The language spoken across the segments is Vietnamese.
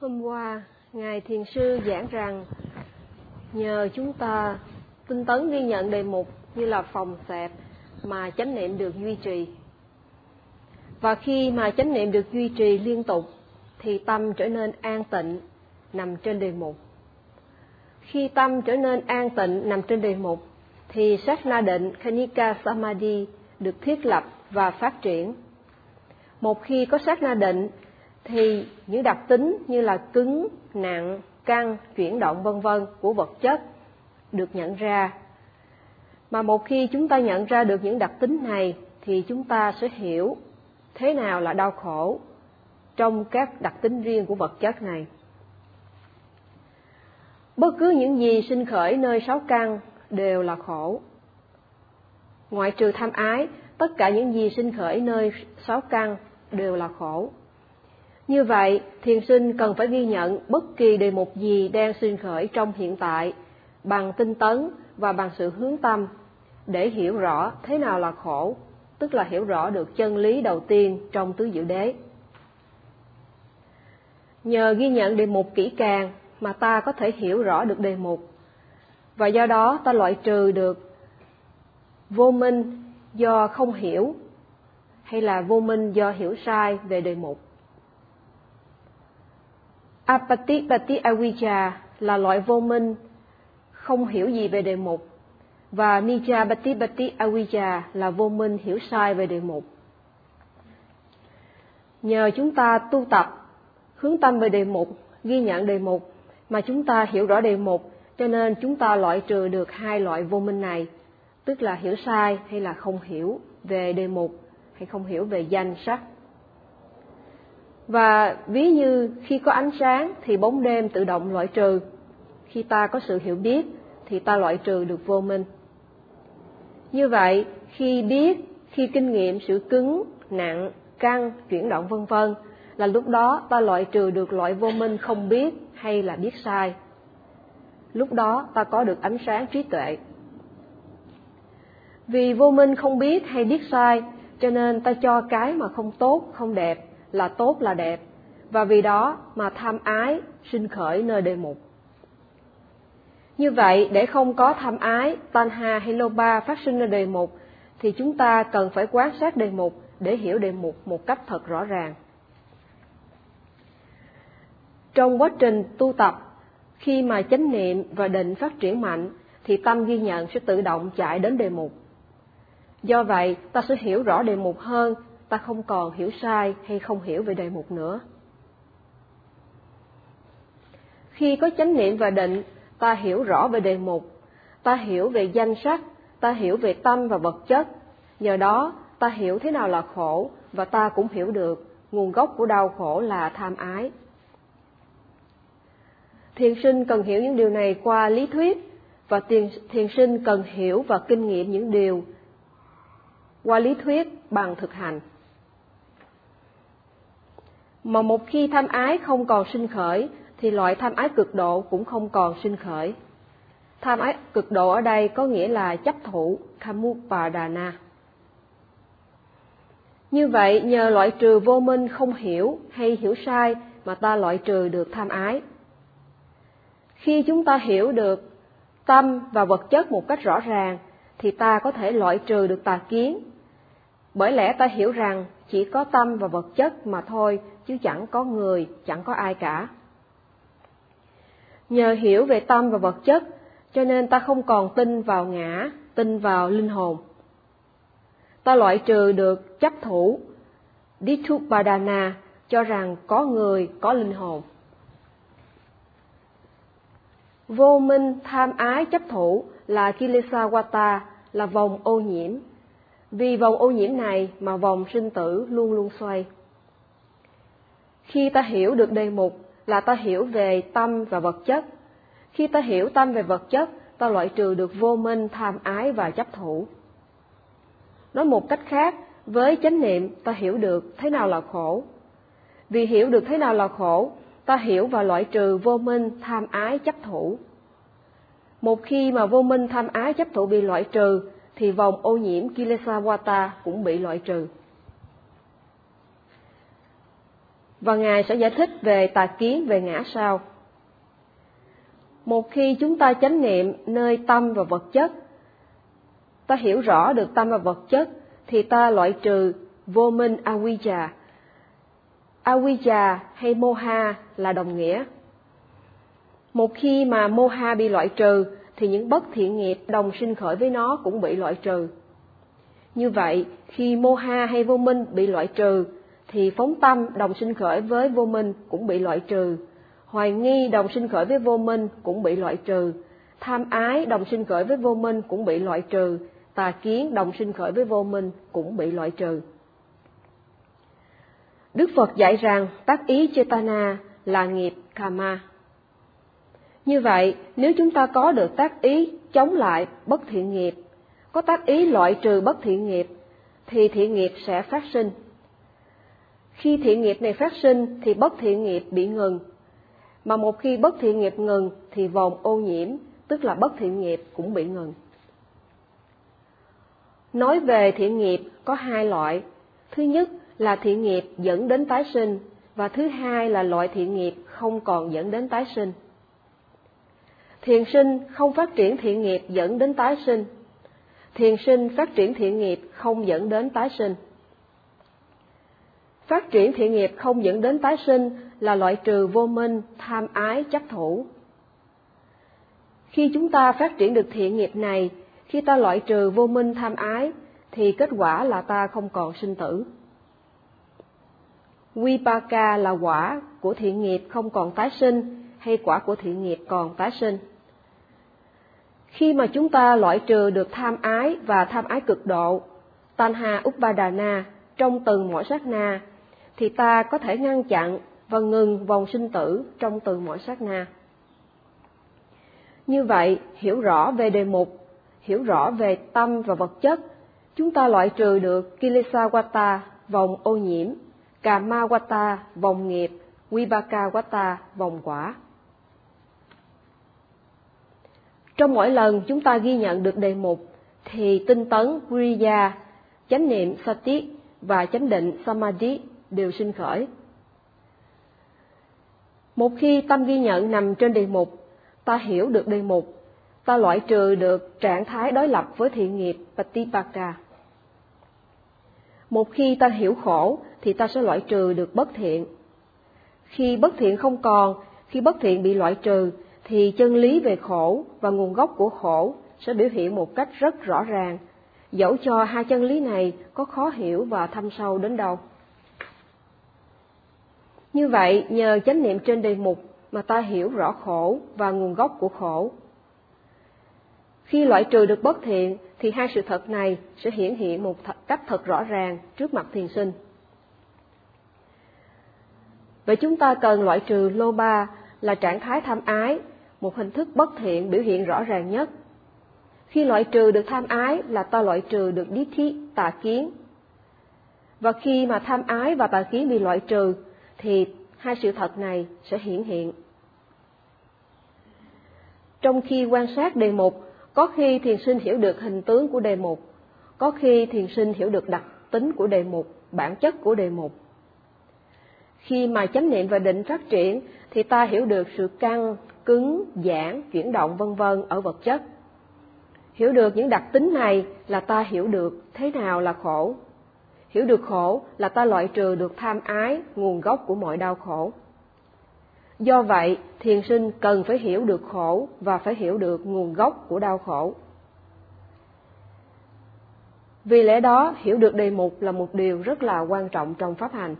Hôm qua, Ngài Thiền Sư giảng rằng nhờ chúng ta tinh tấn ghi nhận đề mục như là phòng xẹp mà chánh niệm được duy trì. Và khi mà chánh niệm được duy trì liên tục thì tâm trở nên an tịnh nằm trên đề mục. Khi tâm trở nên an tịnh nằm trên đề mục thì sát na định Khanika Samadhi được thiết lập và phát triển. Một khi có sát na định thì những đặc tính như là cứng, nặng, căng, chuyển động vân vân của vật chất được nhận ra. Mà một khi chúng ta nhận ra được những đặc tính này thì chúng ta sẽ hiểu thế nào là đau khổ trong các đặc tính riêng của vật chất này. Bất cứ những gì sinh khởi nơi sáu căn đều là khổ. Ngoại trừ tham ái, tất cả những gì sinh khởi nơi sáu căn đều là khổ. Như vậy, thiền sinh cần phải ghi nhận bất kỳ đề mục gì đang sinh khởi trong hiện tại bằng tinh tấn và bằng sự hướng tâm để hiểu rõ thế nào là khổ, tức là hiểu rõ được chân lý đầu tiên trong tứ diệu đế. Nhờ ghi nhận đề mục kỹ càng mà ta có thể hiểu rõ được đề mục và do đó ta loại trừ được vô minh do không hiểu hay là vô minh do hiểu sai về đề mục. Apatipati avijja là loại vô minh không hiểu gì về đề mục và Nija Batipati Avijja là vô minh hiểu sai về đề mục. Nhờ chúng ta tu tập, hướng tâm về đề mục, ghi nhận đề mục mà chúng ta hiểu rõ đề mục cho nên chúng ta loại trừ được hai loại vô minh này, tức là hiểu sai hay là không hiểu về đề mục hay không hiểu về danh sắc. Và ví như khi có ánh sáng thì bóng đêm tự động loại trừ. Khi ta có sự hiểu biết thì ta loại trừ được vô minh. Như vậy, khi biết, khi kinh nghiệm sự cứng, nặng, căng, chuyển động vân vân là lúc đó ta loại trừ được loại vô minh không biết hay là biết sai. Lúc đó ta có được ánh sáng trí tuệ. Vì vô minh không biết hay biết sai, cho nên ta cho cái mà không tốt, không đẹp là tốt là đẹp, và vì đó mà tham ái sinh khởi nơi đề mục. Như vậy, để không có tham ái, tanha hay loba phát sinh nơi đề mục, thì chúng ta cần phải quan sát đề mục để hiểu đề mục một cách thật rõ ràng. Trong quá trình tu tập, khi mà chánh niệm và định phát triển mạnh, thì tâm ghi nhận sẽ tự động chạy đến đề mục. Do vậy, ta sẽ hiểu rõ đề mục hơn, ta không còn hiểu sai hay không hiểu về đề mục nữa. Khi có chánh niệm và định, ta hiểu rõ về đề mục, ta hiểu về danh sắc, ta hiểu về tâm và vật chất. Nhờ đó, ta hiểu thế nào là khổ và ta cũng hiểu được nguồn gốc của đau khổ là tham ái. Thiền sinh cần hiểu những điều này qua lý thuyết và thiền, thiền sinh cần hiểu và kinh nghiệm những điều qua lý thuyết bằng thực hành. Mà một khi tham ái không còn sinh khởi thì loại tham ái cực độ cũng không còn sinh khởi. Tham ái cực độ ở đây có nghĩa là chấp thủ Kamupadana. Như vậy, nhờ loại trừ vô minh không hiểu hay hiểu sai mà ta loại trừ được tham ái. Khi chúng ta hiểu được tâm và vật chất một cách rõ ràng, thì ta có thể loại trừ được tà kiến. Bởi lẽ ta hiểu rằng chỉ có tâm và vật chất mà thôi, chứ chẳng có người, chẳng có ai cả. Nhờ hiểu về tâm và vật chất, cho nên ta không còn tin vào ngã, tin vào linh hồn. Ta loại trừ được chấp thủ, Ditupadana, cho rằng có người, có linh hồn. Vô minh, tham ái, chấp thủ là Kilesawata, là vòng ô nhiễm. Vì vòng ô nhiễm này mà vòng sinh tử luôn luôn xoay. Khi ta hiểu được đề mục là ta hiểu về tâm và vật chất. Khi ta hiểu tâm về vật chất, ta loại trừ được vô minh, tham ái và chấp thủ. Nói một cách khác, với chánh niệm ta hiểu được thế nào là khổ. Vì hiểu được thế nào là khổ, ta hiểu và loại trừ vô minh, tham ái, chấp thủ. Một khi mà vô minh, tham ái, chấp thủ bị loại trừ, thì vòng ô nhiễm Kilesawata cũng bị loại trừ. và Ngài sẽ giải thích về tà kiến về ngã sao. Một khi chúng ta chánh niệm nơi tâm và vật chất, ta hiểu rõ được tâm và vật chất, thì ta loại trừ vô minh Awija. Awija hay moha là đồng nghĩa. Một khi mà moha bị loại trừ, thì những bất thiện nghiệp đồng sinh khởi với nó cũng bị loại trừ. Như vậy, khi Mô Ha hay vô minh bị loại trừ, thì phóng tâm đồng sinh khởi với vô minh cũng bị loại trừ, hoài nghi đồng sinh khởi với vô minh cũng bị loại trừ, tham ái đồng sinh khởi với vô minh cũng bị loại trừ, tà kiến đồng sinh khởi với vô minh cũng bị loại trừ. Đức Phật dạy rằng tác ý Chetana là nghiệp karma. Như vậy, nếu chúng ta có được tác ý chống lại bất thiện nghiệp, có tác ý loại trừ bất thiện nghiệp, thì thiện nghiệp sẽ phát sinh. Khi thiện nghiệp này phát sinh thì bất thiện nghiệp bị ngừng. Mà một khi bất thiện nghiệp ngừng thì vòng ô nhiễm, tức là bất thiện nghiệp cũng bị ngừng. Nói về thiện nghiệp có hai loại. Thứ nhất là thiện nghiệp dẫn đến tái sinh và thứ hai là loại thiện nghiệp không còn dẫn đến tái sinh. Thiền sinh không phát triển thiện nghiệp dẫn đến tái sinh. Thiền sinh phát triển thiện nghiệp không dẫn đến tái sinh. Phát triển thiện nghiệp không dẫn đến tái sinh là loại trừ vô minh, tham ái, chấp thủ. Khi chúng ta phát triển được thiện nghiệp này, khi ta loại trừ vô minh tham ái, thì kết quả là ta không còn sinh tử. Vipaka là quả của thiện nghiệp không còn tái sinh hay quả của thiện nghiệp còn tái sinh. Khi mà chúng ta loại trừ được tham ái và tham ái cực độ, Tanha Upadana trong từng mỗi sát na, thì ta có thể ngăn chặn và ngừng vòng sinh tử trong từng mỗi sát na. Như vậy, hiểu rõ về đề mục, hiểu rõ về tâm và vật chất, chúng ta loại trừ được Kilesawata, vòng ô nhiễm, Kamawata, vòng nghiệp, Vibhakawata, vòng quả. Trong mỗi lần chúng ta ghi nhận được đề mục, thì tinh tấn Kriya, chánh niệm Sati và chánh định Samadhi đều sinh khởi. Một khi tâm ghi nhận nằm trên đề mục, ta hiểu được đề mục, ta loại trừ được trạng thái đối lập với thiện nghiệp Patipaka. Một khi ta hiểu khổ thì ta sẽ loại trừ được bất thiện. Khi bất thiện không còn, khi bất thiện bị loại trừ thì chân lý về khổ và nguồn gốc của khổ sẽ biểu hiện một cách rất rõ ràng, dẫu cho hai chân lý này có khó hiểu và thâm sâu đến đâu. Như vậy, nhờ chánh niệm trên đề mục mà ta hiểu rõ khổ và nguồn gốc của khổ. Khi loại trừ được bất thiện thì hai sự thật này sẽ hiển hiện một cách thật rõ ràng trước mặt thiền sinh. Vậy chúng ta cần loại trừ lô ba là trạng thái tham ái, một hình thức bất thiện biểu hiện rõ ràng nhất. Khi loại trừ được tham ái là ta loại trừ được đí thí, tà kiến. Và khi mà tham ái và tà kiến bị loại trừ thì hai sự thật này sẽ hiển hiện. Trong khi quan sát đề mục, có khi thiền sinh hiểu được hình tướng của đề mục, có khi thiền sinh hiểu được đặc tính của đề mục, bản chất của đề mục. Khi mà chánh niệm và định phát triển thì ta hiểu được sự căn cứng, giãn, chuyển động vân vân ở vật chất. Hiểu được những đặc tính này là ta hiểu được thế nào là khổ, Hiểu được khổ là ta loại trừ được tham ái, nguồn gốc của mọi đau khổ. Do vậy, thiền sinh cần phải hiểu được khổ và phải hiểu được nguồn gốc của đau khổ. Vì lẽ đó, hiểu được đề mục là một điều rất là quan trọng trong pháp hành.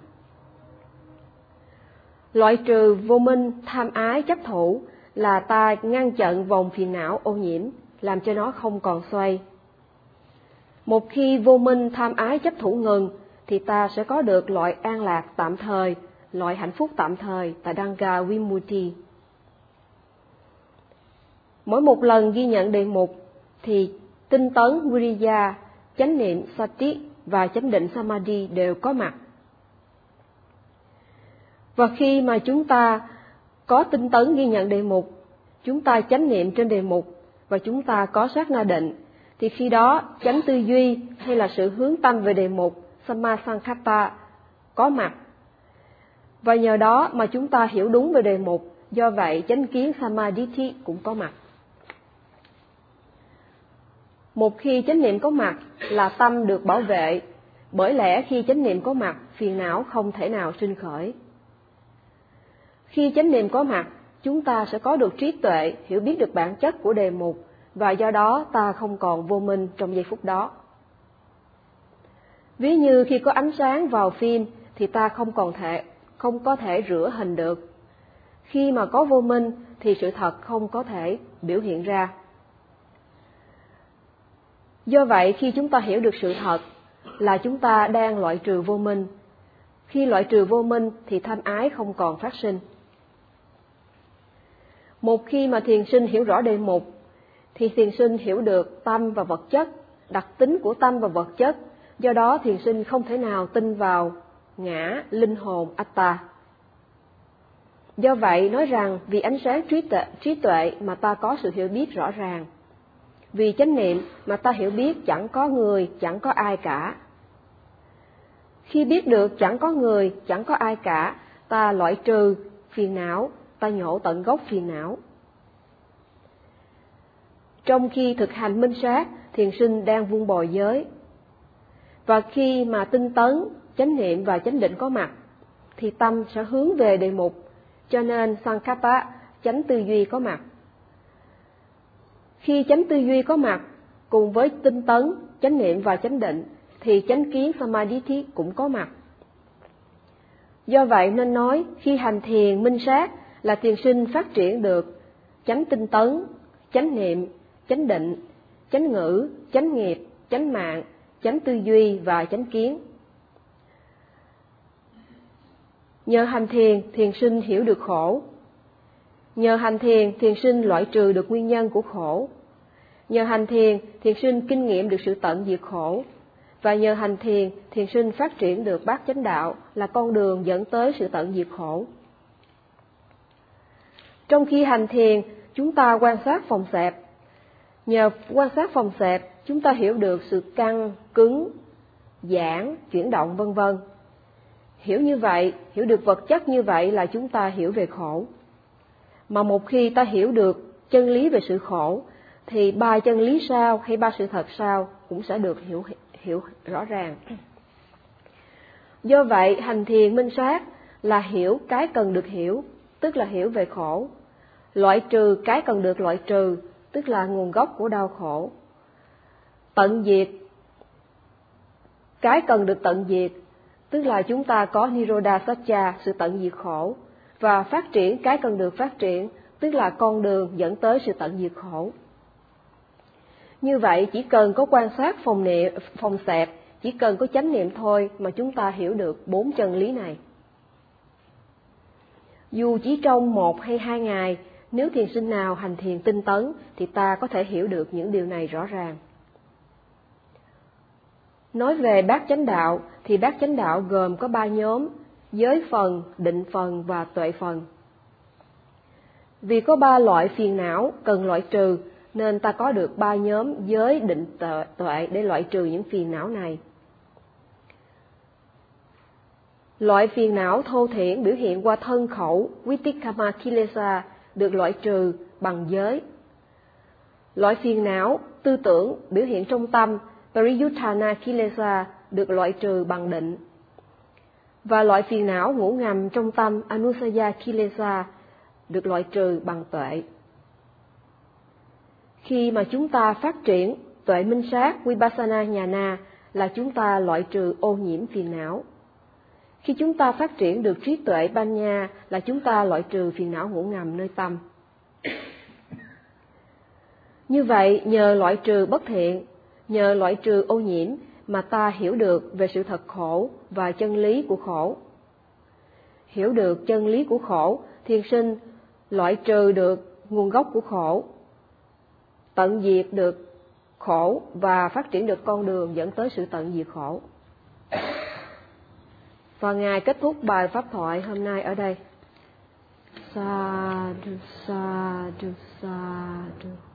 Loại trừ vô minh, tham ái, chấp thủ là ta ngăn chặn vòng phiền não ô nhiễm, làm cho nó không còn xoay, một khi vô minh tham ái chấp thủ ngừng, thì ta sẽ có được loại an lạc tạm thời, loại hạnh phúc tạm thời tại Danga Vimuti. Mỗi một lần ghi nhận đề mục thì tinh tấn Viriya, chánh niệm Sati và chánh định Samadhi đều có mặt. Và khi mà chúng ta có tinh tấn ghi nhận đề mục, chúng ta chánh niệm trên đề mục và chúng ta có sát na định thì khi đó chánh tư duy hay là sự hướng tâm về đề mục Sammasankappa có mặt. Và nhờ đó mà chúng ta hiểu đúng về đề mục, do vậy chánh kiến Samadhi cũng có mặt. Một khi chánh niệm có mặt là tâm được bảo vệ, bởi lẽ khi chánh niệm có mặt, phiền não không thể nào sinh khởi. Khi chánh niệm có mặt, chúng ta sẽ có được trí tuệ, hiểu biết được bản chất của đề mục, và do đó ta không còn vô minh trong giây phút đó. Ví như khi có ánh sáng vào phim thì ta không còn thể không có thể rửa hình được. Khi mà có vô minh thì sự thật không có thể biểu hiện ra. Do vậy khi chúng ta hiểu được sự thật là chúng ta đang loại trừ vô minh. Khi loại trừ vô minh thì tham ái không còn phát sinh. Một khi mà thiền sinh hiểu rõ đề mục thì thiền sinh hiểu được tâm và vật chất, đặc tính của tâm và vật chất, do đó thiền sinh không thể nào tin vào ngã, linh hồn, atta. Do vậy, nói rằng vì ánh sáng trí tuệ, trí tuệ mà ta có sự hiểu biết rõ ràng. Vì chánh niệm mà ta hiểu biết chẳng có người, chẳng có ai cả. Khi biết được chẳng có người, chẳng có ai cả, ta loại trừ phiền não, ta nhổ tận gốc phiền não. Trong khi thực hành minh sát, thiền sinh đang vun bồi giới. Và khi mà tinh tấn, chánh niệm và chánh định có mặt, thì tâm sẽ hướng về đề mục, cho nên Sankappa, chánh tư duy có mặt. Khi chánh tư duy có mặt, cùng với tinh tấn, chánh niệm và chánh định, thì chánh kiến Samadhi cũng có mặt. Do vậy nên nói, khi hành thiền minh sát là thiền sinh phát triển được chánh tinh tấn, chánh niệm, chánh định, chánh ngữ, chánh nghiệp, chánh mạng, chánh tư duy và chánh kiến. Nhờ hành thiền, thiền sinh hiểu được khổ. Nhờ hành thiền, thiền sinh loại trừ được nguyên nhân của khổ. Nhờ hành thiền, thiền sinh kinh nghiệm được sự tận diệt khổ. Và nhờ hành thiền, thiền sinh phát triển được bát chánh đạo là con đường dẫn tới sự tận diệt khổ. Trong khi hành thiền, chúng ta quan sát phòng xẹp. Nhờ quan sát phòng xẹp, chúng ta hiểu được sự căng, cứng, giãn, chuyển động vân vân. Hiểu như vậy, hiểu được vật chất như vậy là chúng ta hiểu về khổ. Mà một khi ta hiểu được chân lý về sự khổ, thì ba chân lý sao hay ba sự thật sao cũng sẽ được hiểu hiểu rõ ràng. Do vậy, hành thiền minh sát là hiểu cái cần được hiểu, tức là hiểu về khổ. Loại trừ cái cần được loại trừ, tức là nguồn gốc của đau khổ. Tận diệt cái cần được tận diệt, tức là chúng ta có Nirodha Satcha, sự tận diệt khổ, và phát triển cái cần được phát triển, tức là con đường dẫn tới sự tận diệt khổ. Như vậy chỉ cần có quan sát phòng niệm, phòng xẹp, chỉ cần có chánh niệm thôi mà chúng ta hiểu được bốn chân lý này. Dù chỉ trong một hay hai ngày, nếu thiền sinh nào hành thiền tinh tấn thì ta có thể hiểu được những điều này rõ ràng. Nói về bát chánh đạo thì bát chánh đạo gồm có ba nhóm, giới phần, định phần và tuệ phần. Vì có ba loại phiền não cần loại trừ nên ta có được ba nhóm giới định tuệ để loại trừ những phiền não này. Loại phiền não thô thiển biểu hiện qua thân khẩu, Vitikama Kilesa được loại trừ bằng giới. Loại phiền não tư tưởng biểu hiện trong tâm, Pariyuttana Kilesa được loại trừ bằng định. Và loại phiền não ngủ ngầm trong tâm Anusaya Kilesa được loại trừ bằng tuệ. Khi mà chúng ta phát triển tuệ minh sát Vipassana Nhana là chúng ta loại trừ ô nhiễm phiền não. Khi chúng ta phát triển được trí tuệ Banya là chúng ta loại trừ phiền não ngủ ngầm nơi tâm. Như vậy, nhờ loại trừ bất thiện, nhờ loại trừ ô nhiễm mà ta hiểu được về sự thật khổ và chân lý của khổ. Hiểu được chân lý của khổ, thiền sinh loại trừ được nguồn gốc của khổ tận diệt được khổ và phát triển được con đường dẫn tới sự tận diệt khổ. Và Ngài kết thúc bài pháp thoại hôm nay ở đây. Sa du sa du sa du.